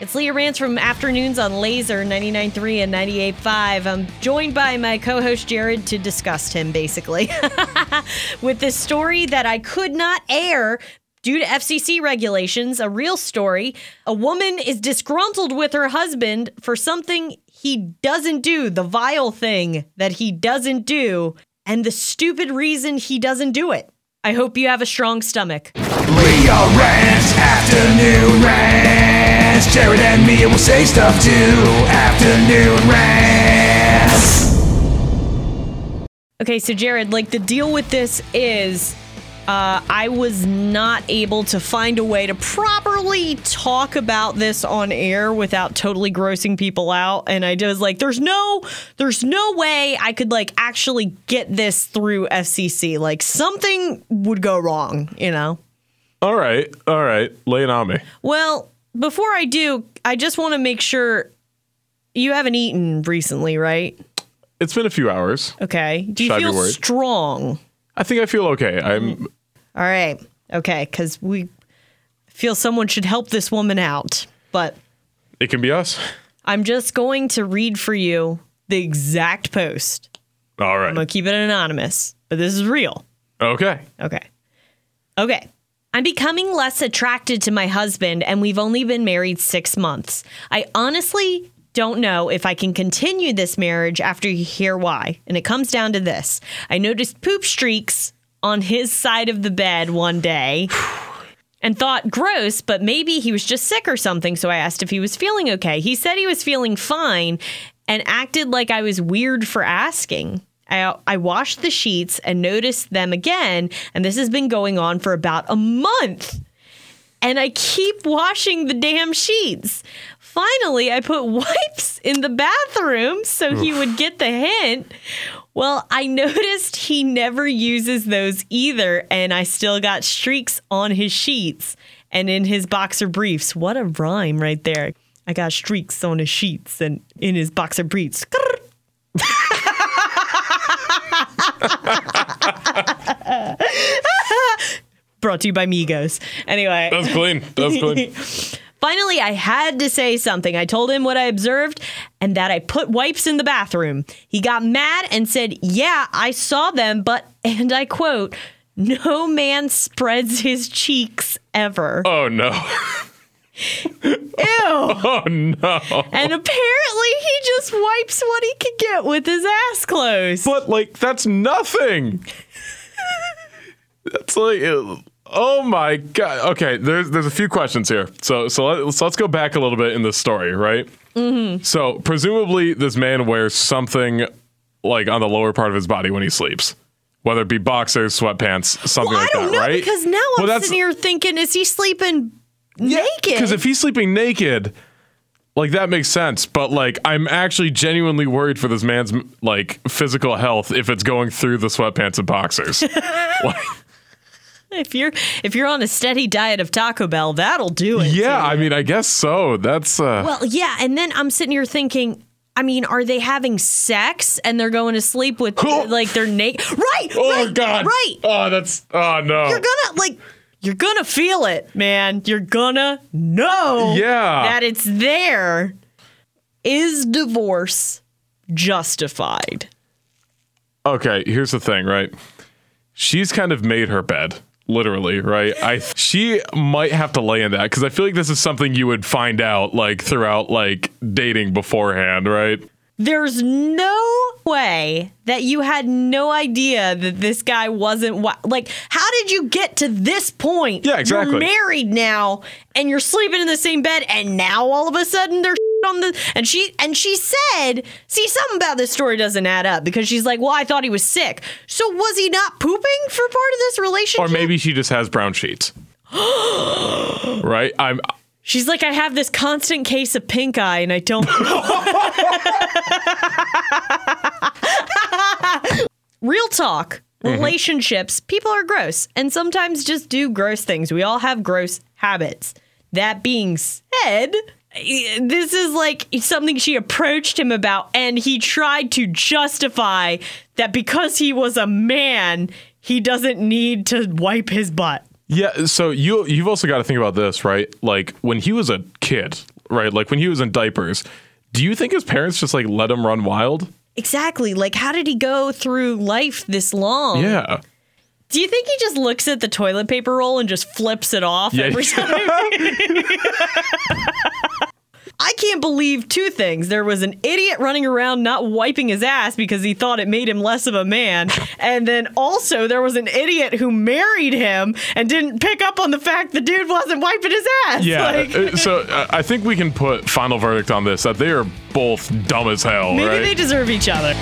It's Leah Rance from Afternoons on Laser 99.3 and 98.5. I'm joined by my co host Jared to discuss him, basically, with this story that I could not air due to FCC regulations. A real story. A woman is disgruntled with her husband for something he doesn't do, the vile thing that he doesn't do, and the stupid reason he doesn't do it. I hope you have a strong stomach. Leah Rants, Afternoon Rants. Jared and Mia will say stuff too. Afternoon Rants. Okay, so Jared, like the deal with this is uh, I was not able to find a way to properly talk about this on air without totally grossing people out. And I was like, there's no, there's no way I could like actually get this through FCC. Like something would go wrong, you know? All right, all right, lay it on me. Well, before I do, I just want to make sure you haven't eaten recently, right? It's been a few hours. Okay. Do you Should I be feel worried? strong? I think I feel okay. I'm. Mm-hmm. All right. Okay. Because we feel someone should help this woman out. But It can be us. I'm just going to read for you the exact post. All I'm right. going to keep it anonymous, but this is real. Okay. Okay. Okay. I'm becoming less attracted to my husband, and we've only been married six months. I honestly don't know if I can continue this marriage after you hear why. And it comes down to this I noticed poop streaks on his side of the bed one day. And thought gross, but maybe he was just sick or something. So I asked if he was feeling okay. He said he was feeling fine and acted like I was weird for asking. I, I washed the sheets and noticed them again, and this has been going on for about a month. And I keep washing the damn sheets. Finally, I put wipes in the bathroom so he would get the hint. Well, I noticed he never uses those either, and I still got streaks on his sheets and in his boxer briefs. What a rhyme right there. I got streaks on his sheets and in his boxer briefs. Brought to you by Migos. Anyway. That's clean. That's clean. Finally, I had to say something. I told him what I observed and that I put wipes in the bathroom. He got mad and said, Yeah, I saw them, but, and I quote, no man spreads his cheeks ever. Oh no. Ew. Oh no. And apparently he just wipes what he can get with his ass closed. But like that's nothing. That's like oh my god. Okay, there's there's a few questions here. So so let's let's go back a little bit in the story, right? Mm-hmm. So presumably this man wears something like on the lower part of his body when he sleeps, whether it be boxers, sweatpants, something Well, I like don't that, know right? because now I'm Well, sitting here thinking, is he sleeping naked? Because if he's sleeping naked, like that makes sense. But like, I'm actually genuinely worried for this man's like physical health if it's going through the sweatpants and boxers. Like, if you're if you're on a steady diet of Taco Bell, that'll do it. yeah, I mean, I guess so. That's uh, Well, yeah, and then I'm sitting here thinking, I mean, are they having sex and they're going to sleep with like they're naked? Right. oh right, god, Right. Oh, that's oh no. You're gonna like you're gonna feel it, man. You're gonna know Yeah. that it's there. Is divorce justified? okay, here's the thing, right? She's kind of made her bed. Literally, right? I she might have to lay in that because I feel like this is something you would find out like throughout like dating beforehand, right? There's no way that you had no idea that this guy wasn't wa- like. How did you get to this point? Yeah, exactly. You're married now, and you're sleeping in the same bed, and now all of a sudden they're on the and she and she said, see, something about this story doesn't add up because she's like, well, I thought he was sick. So was he not pooping for part of this relationship? Or maybe she just has brown sheets. right? I'm she's like, I have this constant case of pink eye, and I don't. Real talk. Mm-hmm. Relationships, people are gross and sometimes just do gross things. We all have gross habits. That being said, this is like something she approached him about, and he tried to justify that because he was a man, he doesn't need to wipe his butt. Yeah, so you you've also got to think about this, right? Like when he was a kid, right? Like when he was in diapers, do you think his parents just like let him run wild? Exactly. Like, how did he go through life this long? Yeah. Do you think he just looks at the toilet paper roll and just flips it off Yeah. every time? I can't believe two things. There was an idiot running around not wiping his ass because he thought it made him less of a man. And then also there was an idiot who married him and didn't pick up on the fact the dude wasn't wiping his ass. Yeah. Like, uh, so uh, I think we can put final verdict on this that they are both dumb as hell, maybe right? they deserve each other.